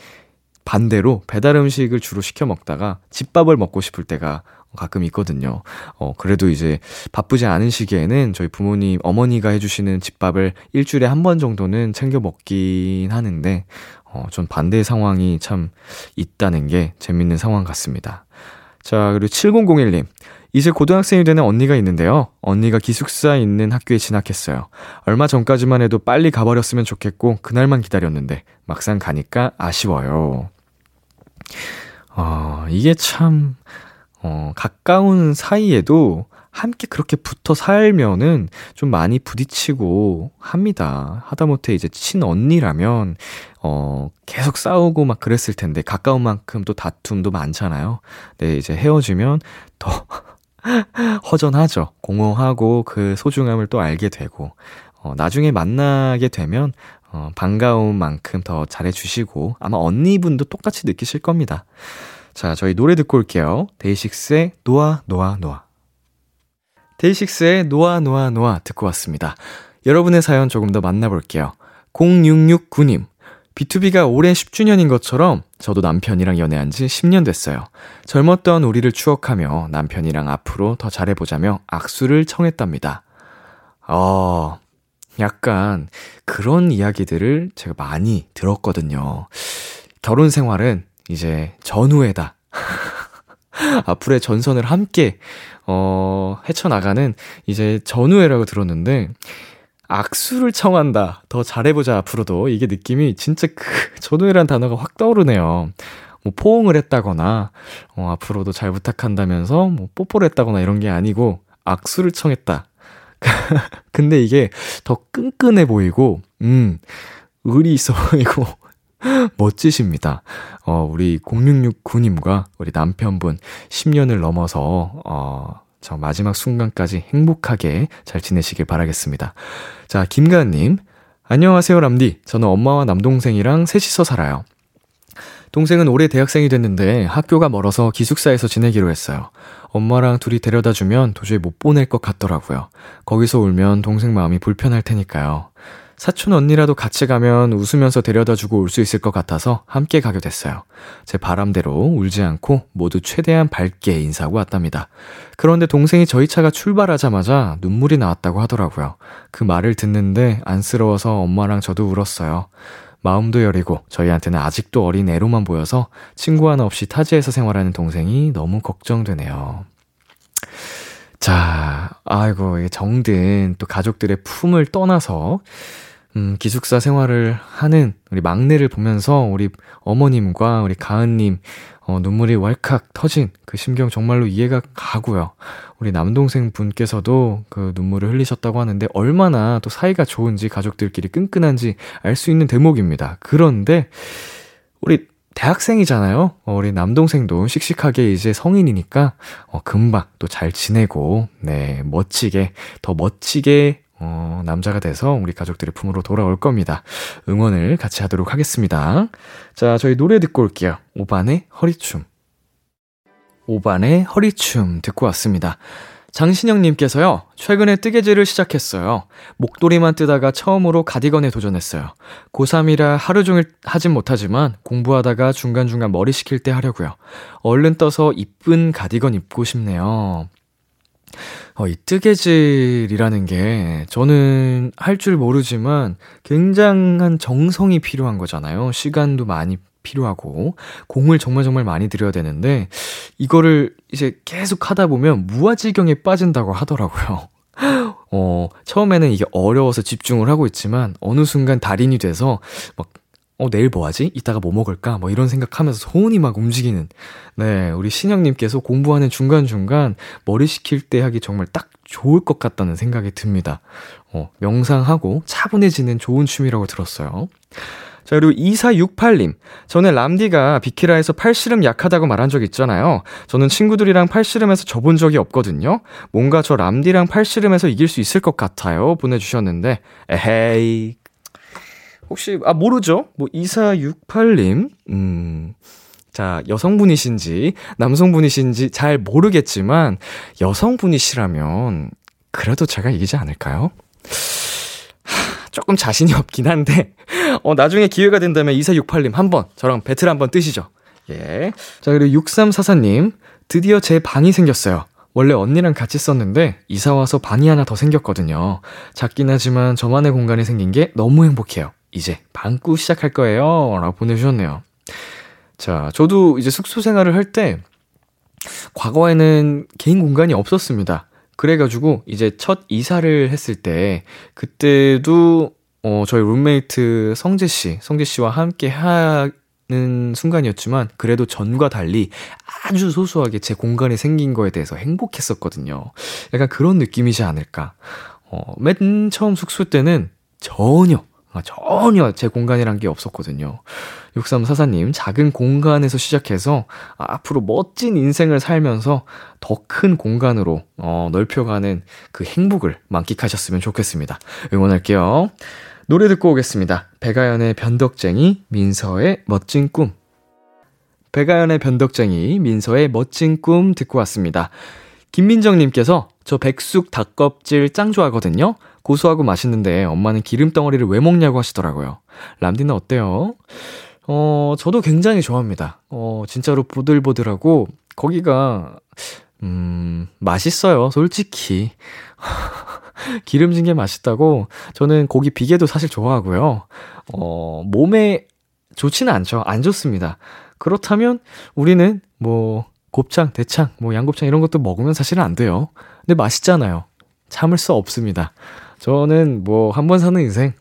반대로 배달 음식을 주로 시켜 먹다가 집밥을 먹고 싶을 때가 가끔 있거든요. 어, 그래도 이제 바쁘지 않은 시기에는 저희 부모님, 어머니가 해주시는 집밥을 일주일에 한 번 정도는 챙겨 먹긴 하는데, 어, 전 반대의 상황이 참 있다는 게 재밌는 상황 같습니다. 자, 그리고 7001님. 이제 고등학생이 되는 언니가 있는데요. 언니가 기숙사 있는 학교에 진학했어요. 얼마 전까지만 해도 빨리 가버렸으면 좋겠고, 그날만 기다렸는데, 막상 가니까 아쉬워요. 어, 이게 참, 어, 가까운 사이에도 함께 그렇게 붙어 살면은 좀 많이 부딪히고 합니다. 하다못해 이제 친언니라면, 어, 계속 싸우고 막 그랬을 텐데, 가까운 만큼 또 다툼도 많잖아요. 네, 이제 헤어지면 더 (laughs) 허전하죠. 공허하고 그 소중함을 또 알게 되고, 어, 나중에 만나게 되면, 어, 반가운 만큼 더 잘해주시고, 아마 언니분도 똑같이 느끼실 겁니다. 자, 저희 노래 듣고 올게요. 데이식스의 노아, 노아, 노아. 데이식스의 노아, 노아, 노아 듣고 왔습니다. 여러분의 사연 조금 더 만나볼게요. 0669님. B2B가 올해 10주년인 것처럼 저도 남편이랑 연애한 지 10년 됐어요. 젊었던 우리를 추억하며 남편이랑 앞으로 더 잘해보자며 악수를 청했답니다. 어, 약간 그런 이야기들을 제가 많이 들었거든요. 결혼 생활은 이제 전후에다. (laughs) 앞으로의 전선을 함께, 어, 헤쳐나가는 이제 전후회라고 들었는데, 악수를 청한다. 더 잘해보자, 앞으로도. 이게 느낌이 진짜 그, 전후회란 단어가 확 떠오르네요. 뭐, 포옹을 했다거나, 어, 앞으로도 잘 부탁한다면서, 뭐, 뽀뽀를 했다거나 이런 게 아니고, 악수를 청했다. (laughs) 근데 이게 더 끈끈해 보이고, 음, 의리 있어 보이고, (laughs) 멋지십니다. 어, 우리 0669님과 우리 남편분 10년을 넘어서, 어, 저 마지막 순간까지 행복하게 잘 지내시길 바라겠습니다. 자, 김가은님. 안녕하세요, 람디. 저는 엄마와 남동생이랑 셋이서 살아요. 동생은 올해 대학생이 됐는데 학교가 멀어서 기숙사에서 지내기로 했어요. 엄마랑 둘이 데려다 주면 도저히 못 보낼 것 같더라고요. 거기서 울면 동생 마음이 불편할 테니까요. 사촌 언니라도 같이 가면 웃으면서 데려다 주고 올 수 있을 것 같아서 함께 가게 됐어요. 제 바람대로 울지 않고 모두 최대한 밝게 인사하고 왔답니다. 그런데 동생이 저희 차가 출발하자마자 눈물이 나왔다고 하더라고요. 그 말을 듣는데 안쓰러워서 엄마랑 저도 울었어요. 마음도 여리고 저희한테는 아직도 어린 애로만 보여서 친구 하나 없이 타지에서 생활하는 동생이 너무 걱정되네요. 자, 아이고, 정든 또 가족들의 품을 떠나서 음, 기숙사 생활을 하는 우리 막내를 보면서 우리 어머님과 우리 가은님, 어, 눈물이 왈칵 터진 그 심경 정말로 이해가 가고요. 우리 남동생 분께서도 그 눈물을 흘리셨다고 하는데 얼마나 또 사이가 좋은지 가족들끼리 끈끈한지 알 수 있는 대목입니다. 그런데 우리 대학생이잖아요. 어, 우리 남동생도 씩씩하게 이제 성인이니까 어, 금방 또 잘 지내고 네 멋지게 더 멋지게 어, 남자가 돼서 우리 가족들의 품으로 돌아올 겁니다. 응원을 같이 하도록 하겠습니다. 자, 저희 노래 듣고 올게요. 오반의 허리춤. 오반의 허리춤 듣고 왔습니다. 장신영님께서요, 최근에 뜨개질을 시작했어요. 목도리만 뜨다가 처음으로 가디건에 도전했어요. 고3이라 하루 종일 하진 못하지만 공부하다가 중간중간 머리 식힐 때 하려고요. 얼른 떠서 이쁜 가디건 입고 싶네요. 어, 이 뜨개질이라는 게 저는 할 줄 모르지만 굉장한 정성이 필요한 거잖아요. 시간도 많이 필요하고 공을 정말 정말 많이 들여야 되는데 이거를 이제 계속 하다 보면 무아지경에 빠진다고 하더라고요. (laughs) 어, 처음에는 이게 어려워서 집중을 하고 있지만 어느 순간 달인이 돼서 막 어, 내일 뭐 하지? 이따가 뭐 먹을까? 뭐 이런 생각하면서 손이 막 움직이는. 네, 우리 신영님께서 공부하는 중간중간 머리 식힐 때 하기 정말 딱 좋을 것 같다는 생각이 듭니다. 어, 명상하고 차분해지는 좋은 취미라고 들었어요. 자, 그리고 2468님. 저는 람디가 비키라에서 팔씨름 약하다고 말한 적 있잖아요. 저는 친구들이랑 팔씨름에서 져본 적이 없거든요. 뭔가 저 람디랑 팔씨름에서 이길 수 있을 것 같아요. 보내주셨는데, 에헤이. 혹시, 아, 모르죠? 뭐, 2468님, 음, 자, 여성분이신지, 남성분이신지 잘 모르겠지만, 여성분이시라면, 그래도 제가 이기지 않을까요? 조금 자신이 없긴 한데, (laughs) 어, 나중에 기회가 된다면 2468님 한번 저랑 배틀 한번 뜨시죠. 예. 자, 그리고 6344님. 드디어 제 방이 생겼어요. 원래 언니랑 같이 썼는데 이사 와서 방이 하나 더 생겼거든요. 작긴 하지만 저만의 공간이 생긴 게 너무 행복해요. 이제 방구 시작할 거예요. 라고 보내주셨네요. 자, 저도 이제 숙소 생활을 할 때 과거에는 개인 공간이 없었습니다. 그래가지고 이제 첫 이사를 했을 때 그때도 어, 저희 룸메이트 성재 씨, 성재 씨와 함께 하는 순간이었지만 그래도 전과 달리 아주 소소하게 제 공간이 생긴 거에 대해서 행복했었거든요. 약간 그런 느낌이지 않을까. 어, 맨 처음 숙소 때는 전혀 아, 전혀 제 공간이란 게 없었거든요. 6344님, 작은 공간에서 시작해서 앞으로 멋진 인생을 살면서 더 큰 공간으로 어, 넓혀가는 그 행복을 만끽하셨으면 좋겠습니다. 응원할게요. 노래 듣고 오겠습니다. 배가연의 변덕쟁이, 민서의 멋진 꿈. 배가연의 변덕쟁이, 민서의 멋진 꿈 듣고 왔습니다. 김민정님께서 저 백숙 닭껍질 짱 좋아하거든요. 고소하고 맛있는데 엄마는 기름 덩어리를 왜 먹냐고 하시더라고요. 람디는 어때요? 어, 저도 굉장히 좋아합니다. 어, 진짜로 보들보들하고 거기가 음, 맛있어요. 솔직히. (laughs) 기름진 게 맛있다고 저는 고기 비계도 사실 좋아하고요. 어, 몸에 좋지는 않죠. 안 좋습니다. 그렇다면 우리는 뭐 곱창, 대창, 뭐 양곱창 이런 것도 먹으면 사실은 안 돼요. 근데 맛있잖아요. 참을 수 없습니다. 저는 뭐 한 번 사는 인생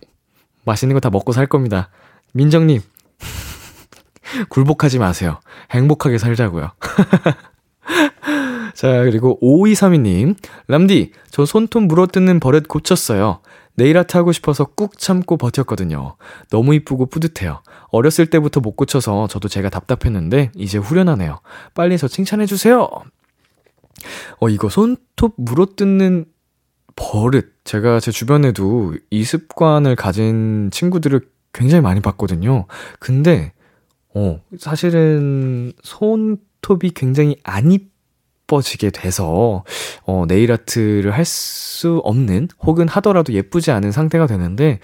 맛있는 거 다 먹고 살 겁니다. 민정님, (laughs) 굴복하지 마세요. 행복하게 살자고요. (laughs) 자, 그리고 5232님. 람디, 저 손톱 물어뜯는 버릇 고쳤어요. 네일 아트 하고 싶어서 꾹 참고 버텼거든요. 너무 이쁘고 뿌듯해요. 어렸을 때부터 못 고쳐서 저도 제가 답답했는데 이제 후련하네요. 빨리 저 칭찬해 주세요. 어, 이거 손톱 물어뜯는 버릇. 제가 제 주변에도 이 습관을 가진 친구들을 굉장히 많이 봤거든요. 근데, 어, 사실은 손톱이 굉장히 안 이뻐지게 돼서, 어, 네일 아트를 할 수 없는, 혹은 하더라도 예쁘지 않은 상태가 되는데,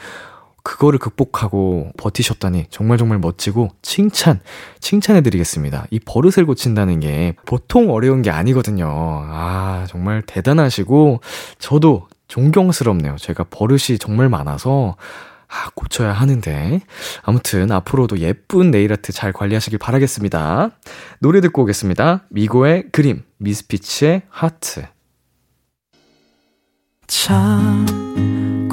그거를 극복하고 버티셨다니 정말 정말 멋지고 칭찬, 칭찬해드리겠습니다. 이 버릇을 고친다는 게 보통 어려운 게 아니거든요. 아, 정말 대단하시고, 저도 존경스럽네요. 제가 버릇이 정말 많아서, 아, 고쳐야 하는데. 아무튼 앞으로도 예쁜 네일 아트 잘 관리하시길 바라겠습니다. 노래 듣고 오겠습니다. 미고의 그림, 미스피치의 하트. 참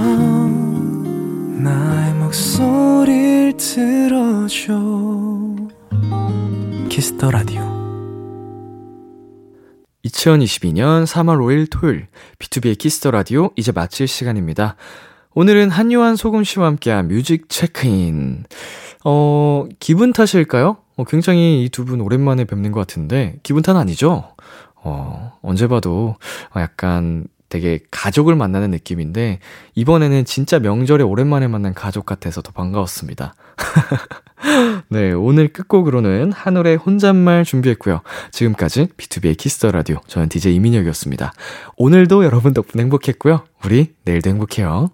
밤 나의 목소리를 들어줘 Kiss the Radio 2022년 3월 5일 토요일 B2B의 키스터 라디오 이제 마칠 시간입니다. 오늘은 한요한 소금 씨와 함께한 뮤직 체크인. 어, 기분 탓일까요? 어, 굉장히 이 두 분 오랜만에 뵙는 것 같은데 기분 탓 아니죠? 어, 언제 봐도 약간 되게 가족을 만나는 느낌인데, 이번에는 진짜 명절에 오랜만에 만난 가족 같아서 더 반가웠습니다. (laughs) 네, 오늘 끝곡으로는 한올의 혼잣말 준비했고요. 지금까지 B2B의 키스터 라디오, 저는 DJ 이민혁이었습니다. 오늘도 여러분 덕분에 행복했고요. 우리 내일도 행복해요.